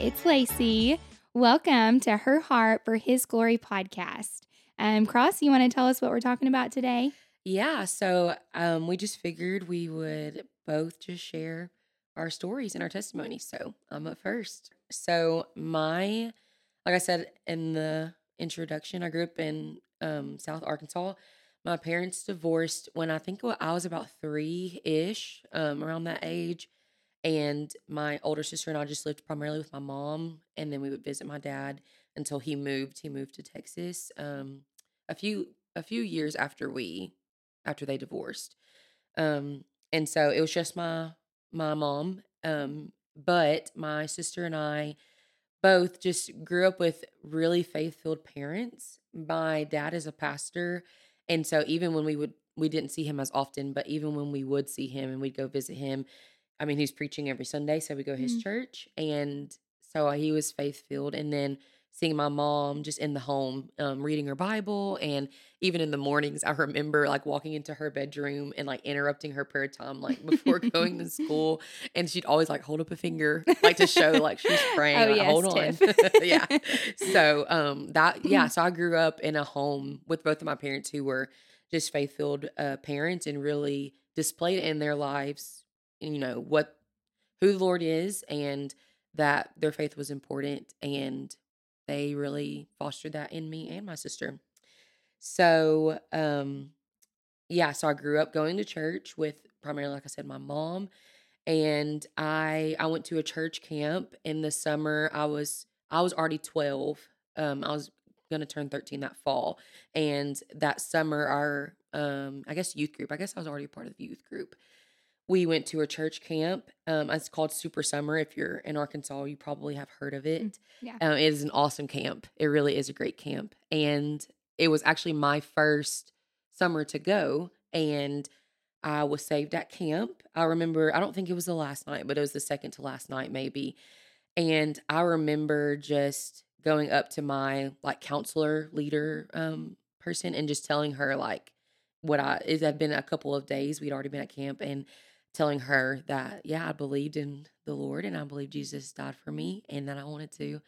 it's Lacey. Welcome to Her Heart for His Glory podcast. Um, Cross, you want to tell us what we're talking about today? Yeah, so um, we just figured we would both just share our stories and our testimonies. So I'm up first. So my, like I said in the introduction, I grew up in um, South Arkansas. My parents divorced when I think I was about three ish, um, around that age. And my older sister and I just lived primarily with my mom, and then we would visit my dad until he moved. He moved to Texas um, a few a few years after we after they divorced. Um, and so it was just my my mom. Um, but my sister and I both just grew up with really faith filled parents. My dad is a pastor, and so even when we would we didn't see him as often, but even when we would see him and we'd go visit him, I mean, he's preaching every Sunday, so we go to his Mm. church, and so he was faith filled. And then seeing my mom just in the home, um, reading her Bible, and even in the mornings, I remember like walking into her bedroom and like interrupting her prayer time, like before going to school, and she'd always like hold up a finger, like to show like she's praying. Oh, like, yes, hold on, yeah. So um, that yeah, so I grew up in a home with both of my parents who were just faith filled uh, parents and really displayed in their lives you know what who the lord is and that their faith was important and they really fostered that in me and my sister. So um yeah so i grew up going to church with primarily like i said my mom and i i went to a church camp in the summer. I was i was already 12 um i was gonna turn 13 that fall and that summer our um i guess youth group i guess i was already part of the youth group we went to a church camp. Um, it's called Super Summer. If you're in Arkansas, you probably have heard of it. yeah. Um, it is an awesome camp. It really is a great camp. And it was actually my first summer to go. And I was saved at camp. I remember, I don't think it was the last night, but it was the second to last night, maybe. And I remember just going up to my like counselor leader um, person and just telling her like what I it had been a couple of days. We'd already been at camp and telling her that yeah, I believed in the Lord and I believe Jesus died for me and that I wanted to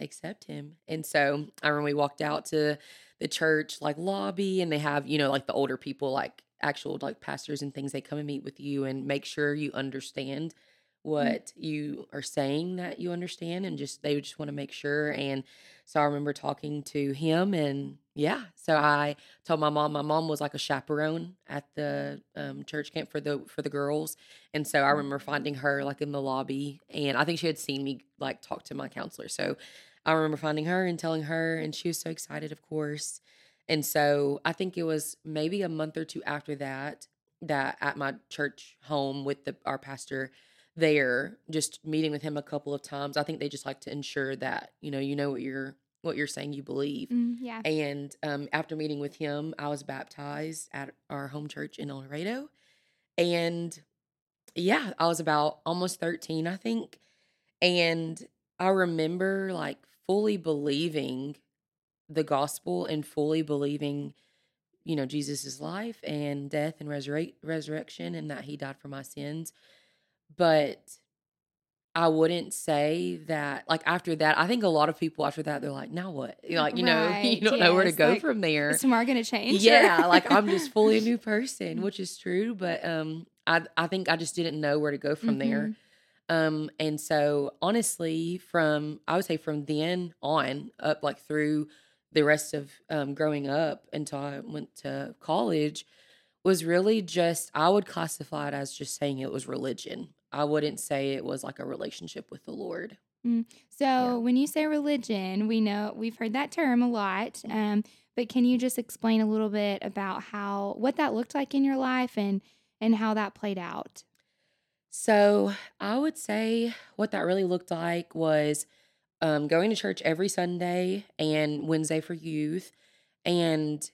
accept him. And so I remember we walked out to the church like lobby and they have, you know, like the older people like actual like pastors and things they come and meet with you and make sure you understand what you are saying that you understand and just they just want to make sure and so I remember talking to him and yeah so I told my mom my mom was like a chaperone at the um, church camp for the for the girls and so I remember finding her like in the lobby and I think she had seen me like talk to my counselor so I remember finding her and telling her and she was so excited of course and so I think it was maybe a month or two after that that at my church home with the our pastor there just meeting with him a couple of times i think they just like to ensure that you know you know what you're what you're saying you believe. Mm, yeah. and um, after meeting with him i was baptized at our home church in El Dorado. And yeah i was about almost 13 i think. And i remember like fully believing the gospel and fully believing you know jesus's life and death and resurrect resurrection and that he died for my sins but I wouldn't say that like after that, I think a lot of people after that they're like, now what? You know, like, you know, you don't know where to go like, from there. Is tomorrow going to change? Yeah, like I'm just fully a new person, which is true, but um I I think I just didn't know where to go from there. Mm-hmm. Um and so honestly from I would say from then on up like through the rest of um growing up until I went to college was really just I would classify it as just saying it was religion. I wouldn't say it was like a relationship with the Lord. So when you say religion, we know we've heard that term a lot. Um, but can you just explain a little bit about how what that looked like in your life and and how that played out? So I would say what that really looked like was um, going to church every Sunday and Wednesday for youth, and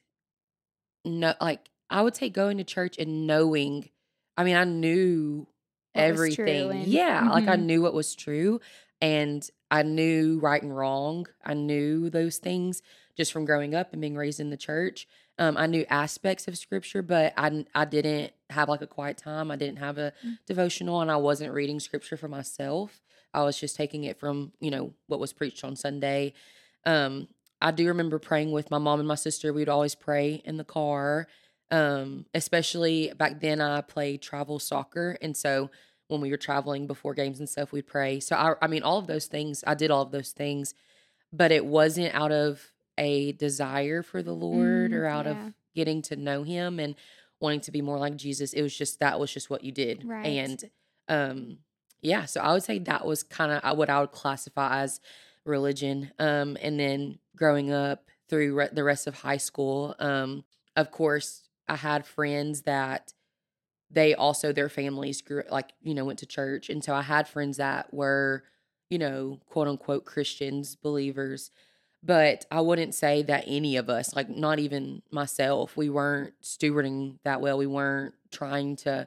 no, like I would say going to church and knowing. I mean, I knew What was true everything. and- yeah, like I Mhm. knew what was true, and I knew right and wrong. I knew those things just from growing up and being raised in the church. Um, I knew aspects of scripture, but I I didn't have like a quiet time. I didn't have a Mm. devotional, and I wasn't reading scripture for myself. I was just taking it from, you know, what was preached on Sunday. Um, I do remember praying with my mom and my sister. We would always pray in the car. Um, especially back then I played travel soccer. And so when we were traveling before games and stuff, we'd pray. So I I mean all of those things, I did all of those things, but it wasn't out of a desire for the Lord Mm, or out yeah. of getting to know him and wanting to be more like Jesus. It was just that was just what you did. Right. And um yeah, so I would say that was kind of what I would classify as religion. Um and then growing up through re- the rest of high school, um of course, I had friends that they also their families grew like you know went to church and so i had friends that were you know quote unquote christians believers but i wouldn't say that any of us like not even myself we weren't stewarding that well we weren't trying to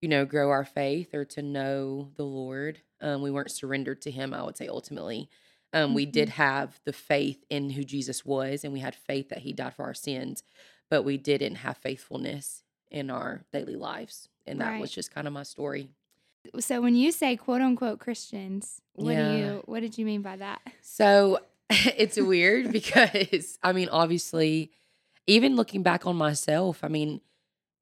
you know grow our faith or to know the lord um, we weren't surrendered to him i would say ultimately um, we did have the faith in who jesus was and we had faith that he died for our sins but we didn't have faithfulness in our daily lives. And that was just kind of my story. So when you say quote unquote Christians, what Yeah. do you what did you mean by that? So it's weird because, I mean, obviously, even looking back on myself, I mean,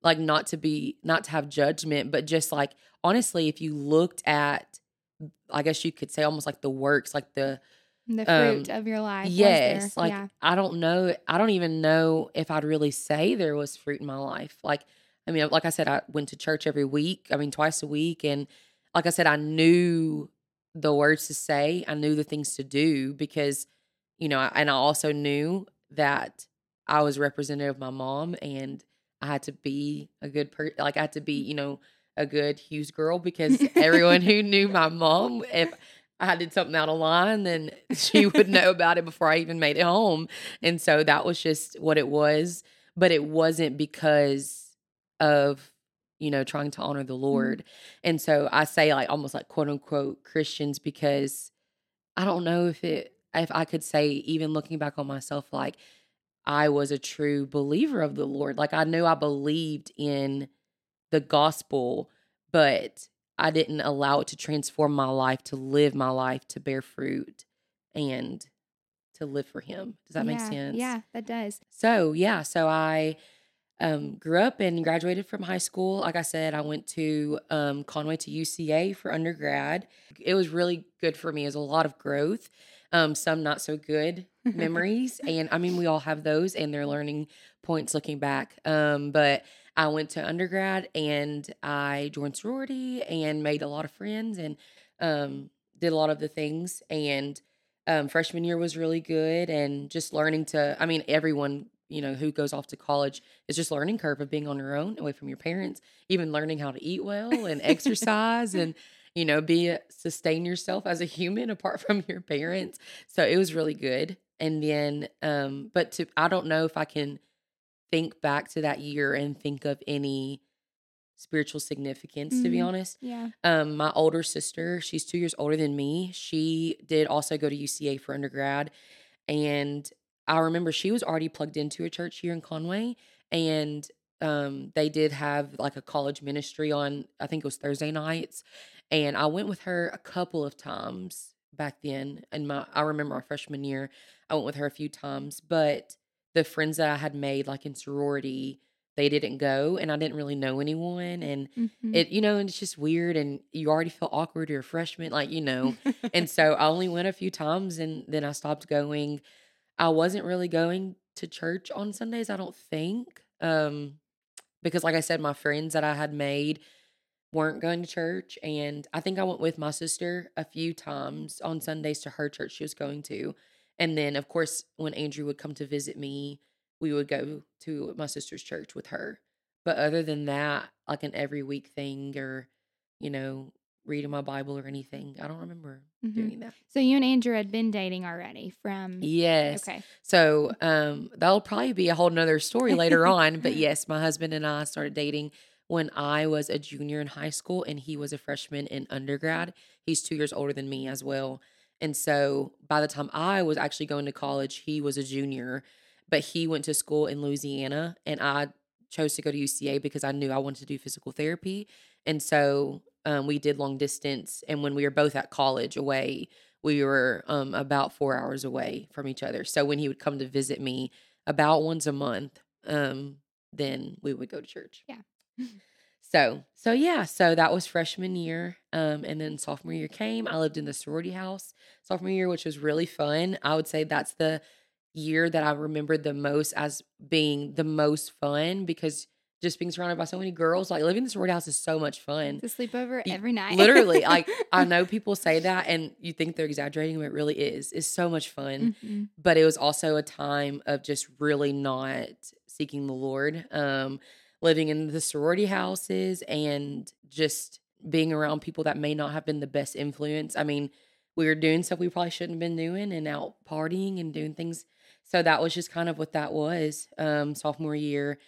like not to be, not to have judgment, but just like, honestly, if you looked at, I guess you could say almost like the works, like the, The fruit Um, of your life. yes, like yeah. I don't know, I don't even know if I'd really say there was fruit in my life. Like, I mean, like I said, I went to church every week, I mean, twice a week. And like I said, I knew the words to say, I knew the things to do because, you know, and I also knew that I was representative of my mom and I had to be a good person. Like, I had to be, you know, a good Hughes girl because everyone who knew my mom, if I did something out of line, then she would know about it before I even made it home. And so that was just what it was. But it wasn't because of, you know, trying to honor the mm-hmm. Lord. And so I say like almost like quote unquote Christians because I don't know if it if I could say even looking back on myself like I was a true believer of the Lord. Like I knew I believed in the gospel, but I didn't allow it to transform my life, to live my life, to bear fruit and to live for him. Does that make sense? Yeah, that does. So yeah, so I um, grew up and graduated from high school. Like I said, I went to um, Conway to UCA for undergrad. It was really good for me. It was a lot of growth, um, some not so good memories, and I mean we all have those and they're learning points looking back. Um, but I went to undergrad and I joined sorority and made a lot of friends and um, did a lot of the things and um, freshman year was really good and just learning to i mean everyone you know who goes off to college is just learning curve of being on your own away from your parents even learning how to eat well and exercise and you know be a, sustain yourself as a human apart from your parents. So it was really good and then um but to i don't know if i can think back to that year and think of any spiritual significance to be Mhm. honest Yeah. um, my older sister, she's two years older than me. She did also go to UCA for undergrad. And I remember she was already plugged into a church here in Conway. And um, they did have like a college ministry on, I think it was Thursday nights. And I went with her a couple of times back then. And my, I remember our freshman year, I went with her a few times. But the friends that I had made, like in sorority, they didn't go. And I didn't really know anyone. And Mhm. it you know and it's just weird and you already feel awkward you're a freshman like you know and so i only went a few times and then i stopped going i wasn't really going to church on sundays i don't think um because like i said my friends that i had made weren't going to church and i think i went with my sister a few times on sundays to her church she was going to and then of course when andrew would come to visit me we would go to my sister's church with her but other than that, like an every week thing or, you know, reading my Bible or anything, I don't remember Mhm. doing that. So you and Andrew had been dating already from Yes. Okay. So um that'll probably be a whole nother story later on. But yes, my husband and I started dating when I was a junior in high school and he was a freshman in undergrad. He's two years older than me as well. And so by the time I was actually going to college, he was a junior, but he went to school in Louisiana and I chose to go to UCA because I knew I wanted to do physical therapy. And so um, we did long distance. And when we were both at college away, we were um, about four hours away from each other. So when he would come to visit me about once a month, um, then we would go to church. Yeah. so so yeah, so that was freshman year, um, and then sophomore year came. I lived in the sorority house sophomore year, which was really fun. I would say that's the year that I remembered the most as being the most fun because just being surrounded by so many girls. Like living in the sorority house is so much fun. To sleep over every night. Literally, like I know people say that and you think they're exaggerating, but it really is. It's so much fun. Mhm. But it was also a time of just really not seeking the Lord. Um, living in the sorority houses and just being around people that may not have been the best influence. I mean, we were doing stuff we probably shouldn't have been doing and out partying and doing things. So that was just kind of what that was um, sophomore year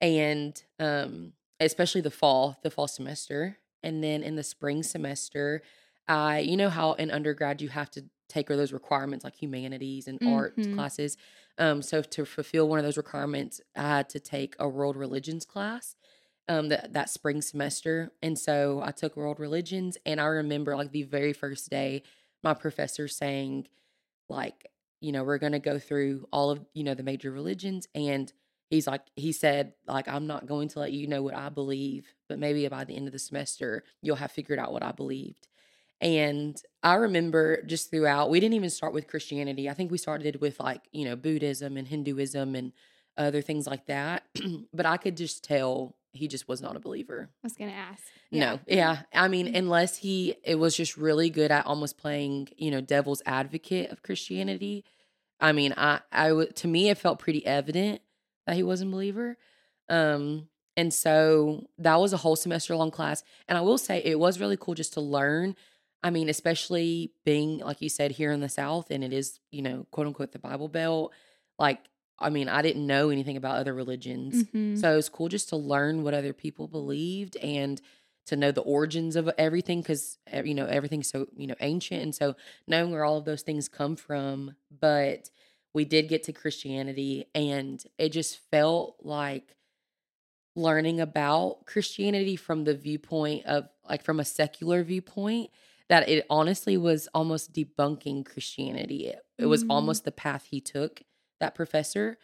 and um, especially the fall, the fall semester, and then in the spring semester, I, you know how in undergrad you have to take those requirements like humanities and art Mhm. classes. Um, so to fulfill one of those requirements, I had to take a world religions class. Um, that that spring semester, and so I took world religions, and I remember like the very first day, my professor saying, like, you know, we're gonna go through all of you know the major religions, and he's like he said like i'm not going to let you know what i believe but maybe by the end of the semester you'll have figured out what i believed and i remember just throughout we didn't even start with christianity i think we started with like you know buddhism and hinduism and other things like that but i could just tell he just was not a believer I was gonna ask. no, yeah. I mean, Mhm. unless he it was just really good at almost playing, you know, devil's advocate of Christianity. I mean, I I to me it felt pretty evident that he wasn't a believer. Um and so that was a whole semester long class. And I will say it was really cool just to learn. I mean, especially being like you said here in the South and it is, you know, quote unquote the Bible Belt. Like, I mean, I didn't know anything about other religions. Mhm. So it was cool just to learn what other people believed and to know the origins of everything because you know everything's so you know ancient and so knowing where all of those things come from but we did get to christianity and it just felt like learning about christianity from the viewpoint of like from a secular viewpoint that it honestly was almost debunking christianity it, it was Mm. almost the path he took that professor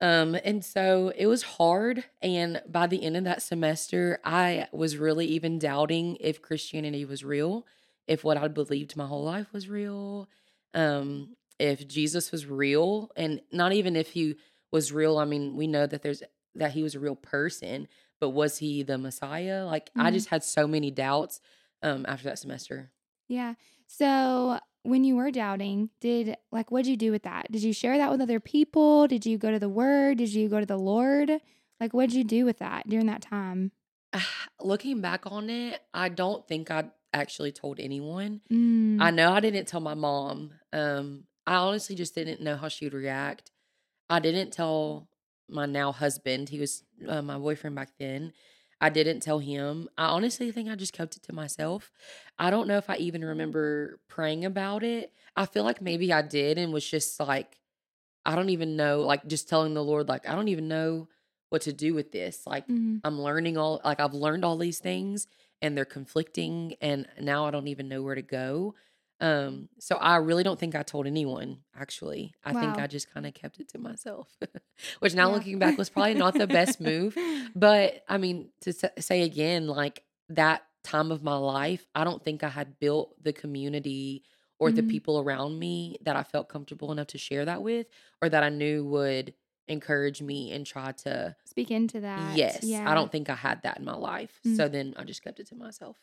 um, and so it was hard. And by the end of that semester, I was really even doubting if Christianity was real, if what I believed my whole life was real, um, if Jesus was real, and not even if he was real. I mean, we know that there's that he was a real person, but was he the Messiah? Like, I Mhm. just had so many doubts um, after that semester. Yeah. So when you were doubting, did like what did you do with that? Did you share that with other people? Did you go to the Word? Did you go to the Lord? Like what did you do with that during that time? Looking back on it, I don't think I actually told anyone. Mm. I know I didn't tell my mom. Um, I honestly just didn't know how she would react. I didn't tell my now husband. He was uh, my boyfriend back then. I didn't tell him. I honestly think I just kept it to myself. I don't know if I even remember praying about it. I feel like maybe I did and was just like, I don't even know, like just telling the Lord, like, I don't even know what to do with this. Like, Mhm. I'm learning all, like, I've learned all these things and they're conflicting and now I don't even know where to go. Um, so I really don't think I told anyone actually. I think I just kind of kept it to myself, which now Yeah. looking back was probably not the best move. But I mean, to sa- say again, like that time of my life, I don't think I had built the community or the Mhm. people around me that I felt comfortable enough to share that with or that I knew would encourage me and try to Speak into that. yes Yeah. i don't think i had that in my life Mm. so then i just kept it to myself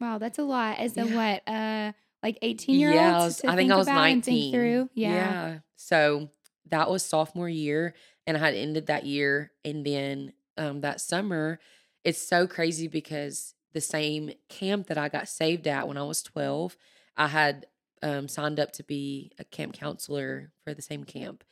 Wow, that's a lot. As a Yeah. what? Uh like 18 year yeah I, was, I think think i was 19 think through. Yeah. yeah. so that was sophomore year and i had ended that year and then um that summer it's so crazy because the same camp that i got saved at when i was 12 i had um signed up to be a camp counselor for the same camp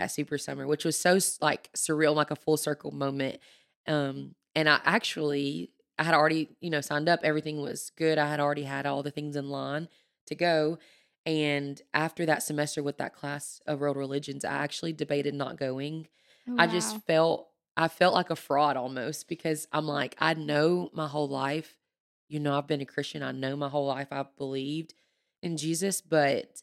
at super summer which was so like surreal like a full circle moment um and i actually i had already you know signed up everything was good i had already had all the things in line to go and after that semester with that class of world religions i actually debated not going Oh, i just felt I felt like a fraud almost because I'm like, I know my whole life, you know, I've been a Christian. I know my whole life I've believed in Jesus, but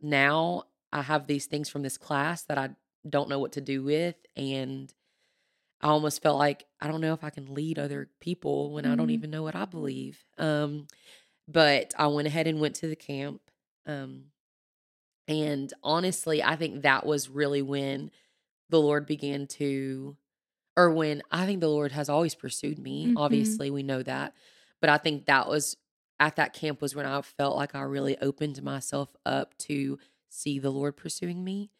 now I have these things from this class that I don't know what to do with. And I almost felt like I don't know if I can lead other people when I don't Mhm. even know what I believe. Um, but I went ahead and went to the camp. Um, and honestly, I think that was really when the Lord began to, or when I think the Lord has always pursued me. Mhm. Obviously, we know that. But I think that was at that camp was when I felt like I really opened myself up to see the Lord pursuing me.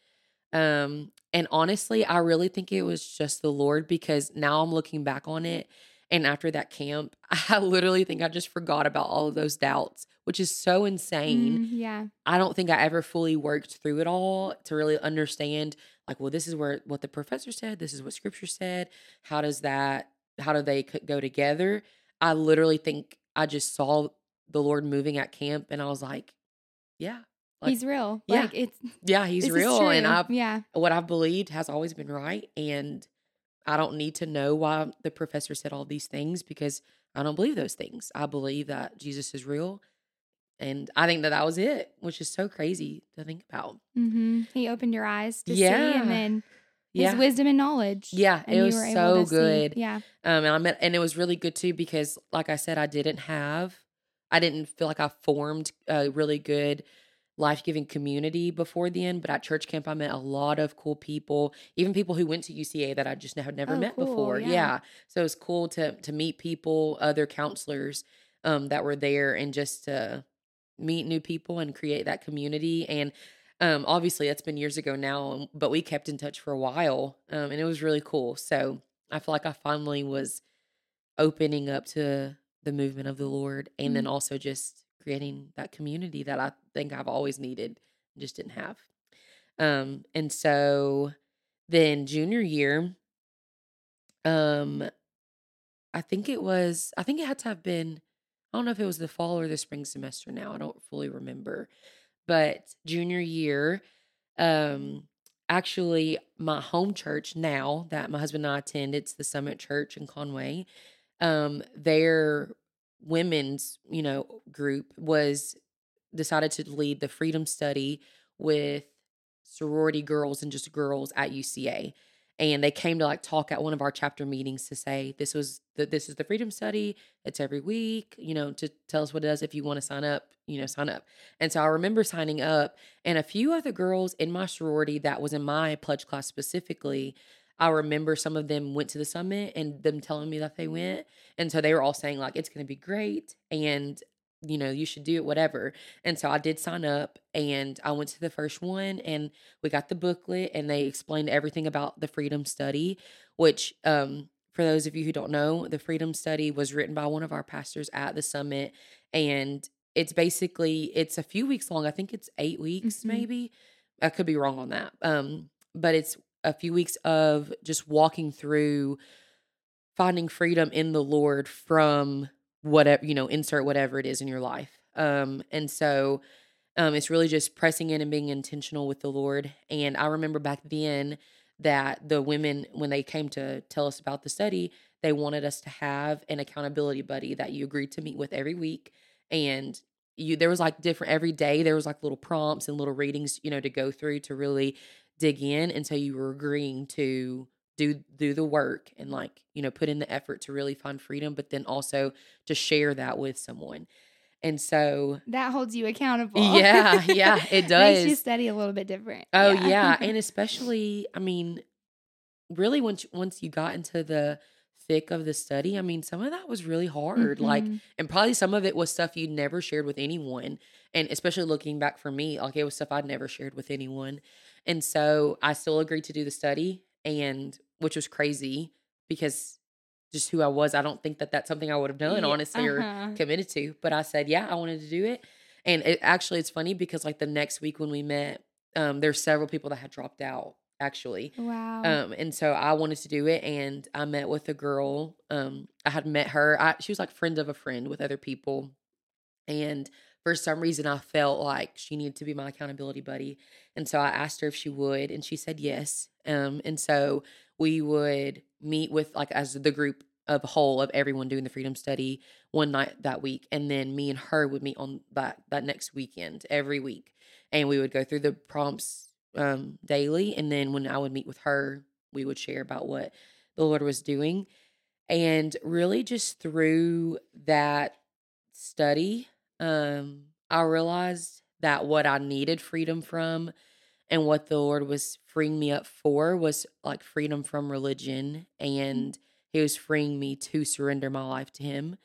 Um, and honestly, I really think it was just the Lord because now I'm looking back on it. And after that camp, I literally think I just forgot about all of those doubts, which is so insane. Mm, yeah. I don't think I ever fully worked through it all to really understand, like, well, this is where what the professor said, this is what scripture said. How does that, how do they go together? I literally think I just saw the Lord moving at camp and I was like, yeah, like, He's real. yeah. Like it's yeah, he's real. And. I've, yeah. what I've believed has always been right. And I don't need to know why the professor said all these things because I don't believe those things. I believe that Jesus is real. And I think that that was it, which is so crazy to think about. hmm He opened your eyes to see, Yeah. and his Yeah. wisdom and knowledge. Yeah, and it was so to see. good. Yeah. Um, and I met, and it was really good too because, like I said, I didn't have, I didn't feel like I formed a really good life giving community before the end. But at church camp, I met a lot of cool people, even people who went to UCA that I just had never Oh, met cool, before. yeah. Yeah. so it was cool to to meet people, other counselors, um, that were there, and just to meet new people and create that community. And um, obviously, that's been years ago now, um, but we kept in touch for a while, um, and it was really cool. So I feel like I finally was opening up to the movement of the Lord, and then Mm. also just creating that community that I think I've always needed, just didn't have. Um, and so then junior year, um, I think it was, I think it had to have been, I don't know if it was the fall or the spring semester now. I don't fully remember. But junior year, um, actually, my home church now that my husband and I attend, it's the Summit Church in Conway. Um, their women's, you know, group was decided to lead the freedom study with sorority girls and just girls at UCA. And they came to like talk at one of our chapter meetings to say this was the this is the freedom study. It's every week, you know, to tell us what it does. If you want to sign up, you know, sign up. And so I remember signing up, and a few other girls in my sorority that was in my pledge class specifically. I remember some of them went to the summit and them telling me that they went. And so they were all saying, like, it's going to be great. And, you know, you should do it, whatever. And so I did sign up and I went to the first one and we got the booklet and they explained everything about the freedom study, which, um, for those of you who don't know, the freedom study was written by one of our pastors at the summit. And it's basically, it's a few weeks long. I think it's eight weeks, Mhm. maybe. I could be wrong on that. Um, but it's a few weeks of just walking through finding freedom in the Lord from whatever, you know, insert whatever it is in your life. Um, and so um, it's really just pressing in and being intentional with the Lord. And I remember back then that the women, when they came to tell us about the study, they wanted us to have an accountability buddy that you agreed to meet with every week. And you, there was like different every day, there was like little prompts and little readings, you know, to go through to really dig in. So you were agreeing to do do the work and like you know put in the effort to really find freedom but then also to share that with someone and so That holds you accountable. Yeah, yeah, it does. Makes you study a little bit different. oh yeah and especially i mean really once once you got into the thick of the study i mean some of that was really hard like Mhm. and probably some of it was stuff you never shared with anyone and especially looking back for me like it was stuff i'd never shared with anyone and so i still agreed to do the study and which was crazy because just who i was i don't think that that's something i would have done honestly uh-huh. committed to but i said yeah i wanted to do it and it actually it's funny because like the next week when we met um there's several people that had dropped out actually Wow. um, and so I wanted to do it, and I met with a girl. Um, I had met her. I, she was like friend of a friend with other people, and for some reason, I felt like she needed to be my accountability buddy. And so I asked her if she would, and she said yes. Um, and so we would meet with like as the group of whole of everyone doing the freedom study one night that week and then me and her would meet on that that next weekend every week and we would go through the prompts um, daily and then when i would meet with her we would share about what the lord was doing and really just through that study um, i realized that what i needed freedom from and what the lord was freeing me up for was like freedom from religion and he was freeing me to surrender my life to him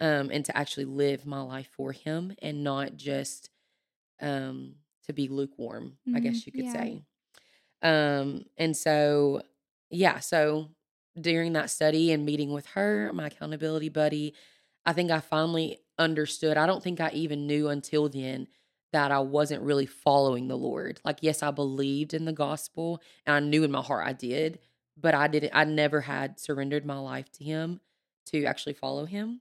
um, and to actually live my life for him and not just um, to be lukewarm, I Mhm, guess you could yeah. say. Um, and so, yeah, so during that study and meeting with her, my accountability buddy, I think I finally understood. I don't think I even knew until then that I wasn't really following the Lord. Like, yes, I believed in the gospel and I knew in my heart I did, but I didn't, I never had surrendered my life to Him to actually follow Him.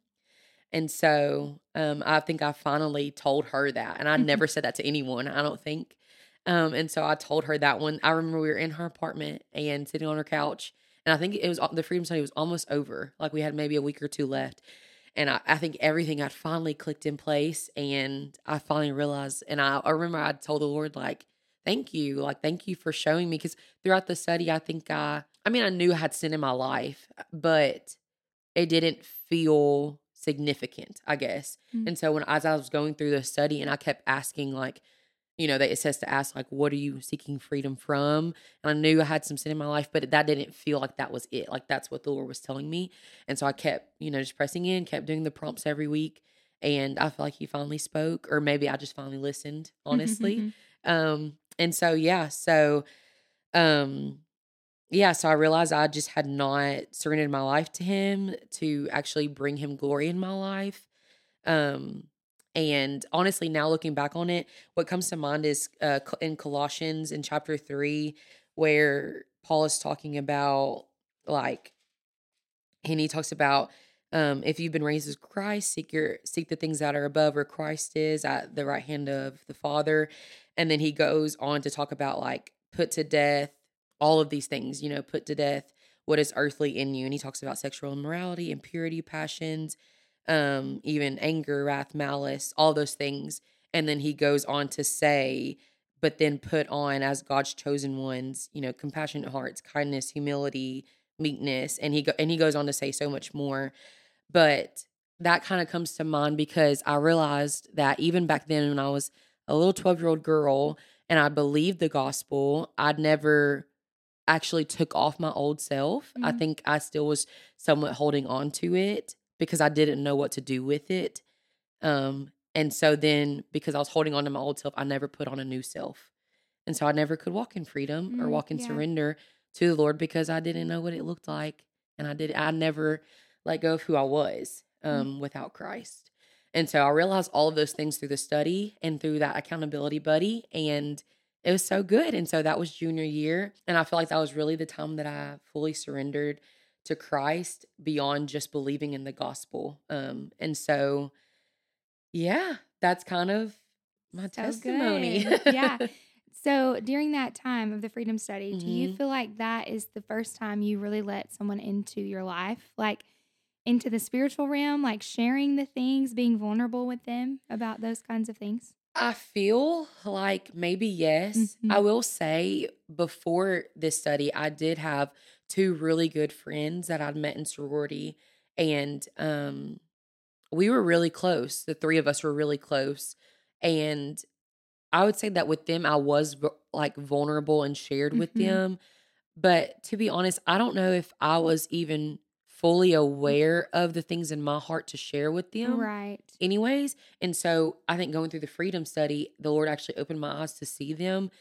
And so um, I think I finally told her that. And I never said that to anyone, I don't think. Um, and so I told her that one. I remember we were in her apartment and sitting on her couch. And I think it was the Freedom Study was almost over. Like we had maybe a week or two left. And I, I think everything had finally clicked in place. And I finally realized, and I, I remember I told the Lord, like, thank you. Like, thank you for showing me. Because throughout the study, I think I, I mean, I knew I had sin in my life, but it didn't feel significant, I guess. Mm. And so when as I was going through the study and I kept asking like, you know, that it says to ask like, what are you seeking freedom from? And I knew I had some sin in my life, but that didn't feel like that was it. Like that's what the Lord was telling me. And so I kept, you know, just pressing in, kept doing the prompts every week. And I feel like he finally spoke, or maybe I just finally listened, honestly. um, and so yeah, so um yeah, so I realized I just had not surrendered my life to him to actually bring him glory in my life. Um, and honestly, now looking back on it, what comes to mind is uh, in Colossians in chapter three, where Paul is talking about like, and he talks about um, if you've been raised as Christ, seek your seek the things that are above where Christ is at the right hand of the Father. And then he goes on to talk about like put to death all of these things, you know, put to death what is earthly in you. And he talks about sexual immorality, impurity, passions, um, even anger, wrath, malice, all those things. And then he goes on to say, but then put on as God's chosen ones, you know, compassionate hearts, kindness, humility, meekness, and he go- and he goes on to say so much more. But that kind of comes to mind because I realized that even back then when I was a little 12-year-old girl and I believed the gospel, I'd never actually took off my old self. I Mhm. think I still was somewhat holding on to it because I didn't know what to do with it. Um, and so then because I was holding on to my old self, I never put on a new self. And so I never could walk in freedom or Mm, walk in yeah. surrender to the Lord because I didn't know what it looked like. And I did I never let go of who I was um without Christ. And so I realized all of those things through the study and through that accountability buddy. And it was so good. And so that was junior year. And I feel like that was really the time that I fully surrendered to Christ beyond just believing in the gospel. Um, and so, yeah, that's kind of my So testimony. Yeah. So during that time of the freedom study, do you Mhm. feel like that is the first time you really let someone into your life? Like into the spiritual realm, like sharing the things, being vulnerable with them about those kinds of things? I feel like maybe yes. I Mhm. will say before this study, I did have two really good friends that I'd met in sorority, and um, we were really close. The three of us were really close, and I would say that with them, I was like vulnerable and shared with Mhm. them. But to be honest, I don't know if I was even fully aware of the things in my heart to share with them Right. anyways. And so I think going through the freedom study, the Lord actually opened my eyes to see them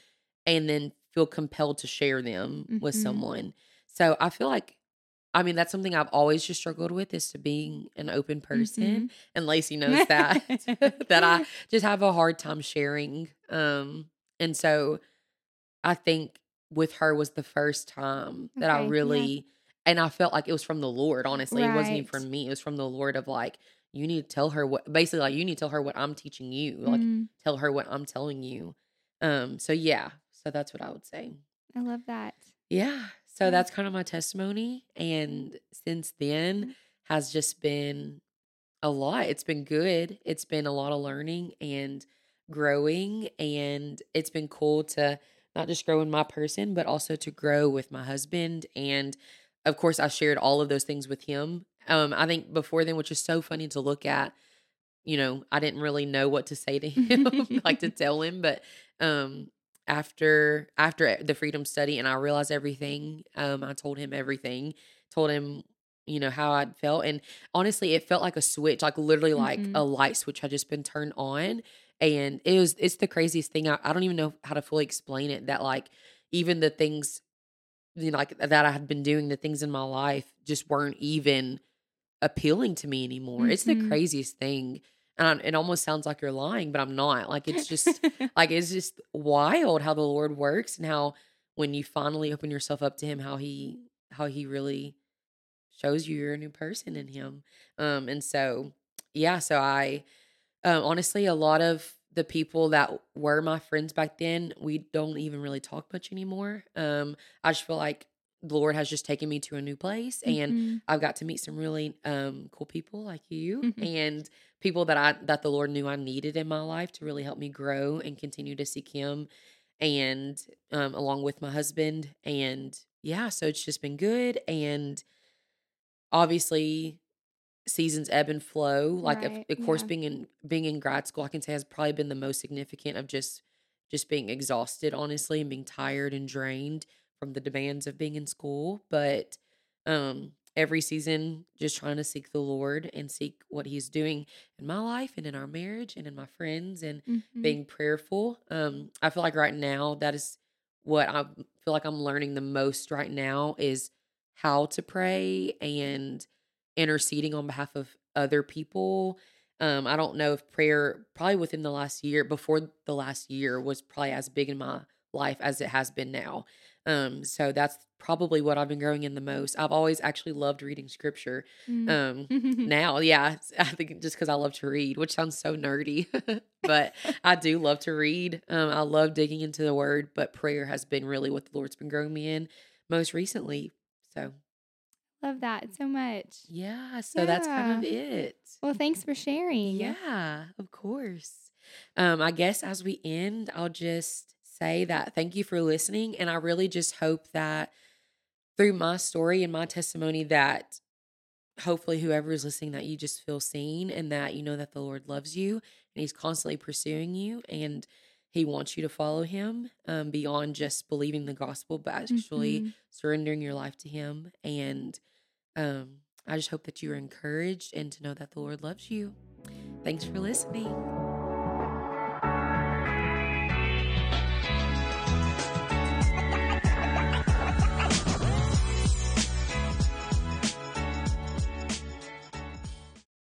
and then feel compelled to share them with Mhm. someone. So I feel like I mean that's something I've always just struggled with is to being an open person. Mhm. And Lacey knows that that I just have a hard time sharing. Um and so I think with her was the first time that I Okay, yeah. really and I felt like it was from the Lord, honestly. It wasn't even from me. It was from the Lord of like, you need to tell her what basically like you need to tell her what I'm teaching you. Like Mm, tell her what I'm telling you. Um, so yeah. So that's what I would say. I love that. Yeah. So that's kind of my testimony. And since then Mm-hmm. has just been a lot. It's been good. It's been a lot of learning and growing. And it's been cool to not just grow in my person, but also to grow with my husband. And of course, I shared all of those things with him. Um, I think before then, which is so funny to look at, you know, I didn't really know what to say to him, like to tell him, but um after after the freedom study and I realized everything, um I told him everything, told him, you know, how I'd felt and honestly, it felt like a switch, like literally like Mhm. a light switch had just been turned on and it was it's the craziest thing. I, I don't even know how to fully explain it that like even the things you know, like that I had been doing, the things in my life just weren't even appealing to me anymore. It's the Mhm. craziest thing. And it almost sounds like you're lying, but I'm not. Like it's just like it's just wild how the Lord works and how when you finally open yourself up to him how he how he really shows you you're a new person in him. Um and so yeah, so I um honestly a lot of the people that were my friends back then, we don't even really talk much anymore. Um I just feel like the Lord has just taken me to a new place and Mhm. I've got to meet some really um cool people like you Mhm. and people that I that the Lord knew I needed in my life to really help me grow and continue to seek him and um along with my husband and yeah, so it's just been good and obviously seasons ebb and flow. Like of, of course yeah. being in being in grad school I can say has probably been the most significant of just just being exhausted honestly and being tired and drained from the demands of being in school, but um every season just trying to seek the Lord and seek what he's doing in my life and in our marriage and in my friends and Mhm. being prayerful. Um I feel like right now that is what I feel like I'm learning the most right now is how to pray and interceding on behalf of other people. Um, I don't know if prayer probably within the last year, before the last year, was probably as big in my life as it has been now. Um, so that's probably what I've been growing in the most. I've always actually loved reading scripture. Mm. Um, now, yeah, I think just because I love to read, which sounds so nerdy, but I do love to read. Um, I love digging into the word, but prayer has been really what the Lord's been growing me in most recently. So Love that so much. yeah, so that's kind of it. Well, thanks for sharing. Yeah, of course. Um, I guess as we end, I'll just say that thank you for listening. And I really just hope that through my story and my testimony that hopefully whoever is listening that you just feel seen and that you know that the Lord loves you and he's constantly pursuing you and he wants you to follow him um, beyond just believing the gospel, but actually Mhm. surrendering your life to him. And um, I just hope that you are encouraged and to know that the Lord loves you. Thanks for listening.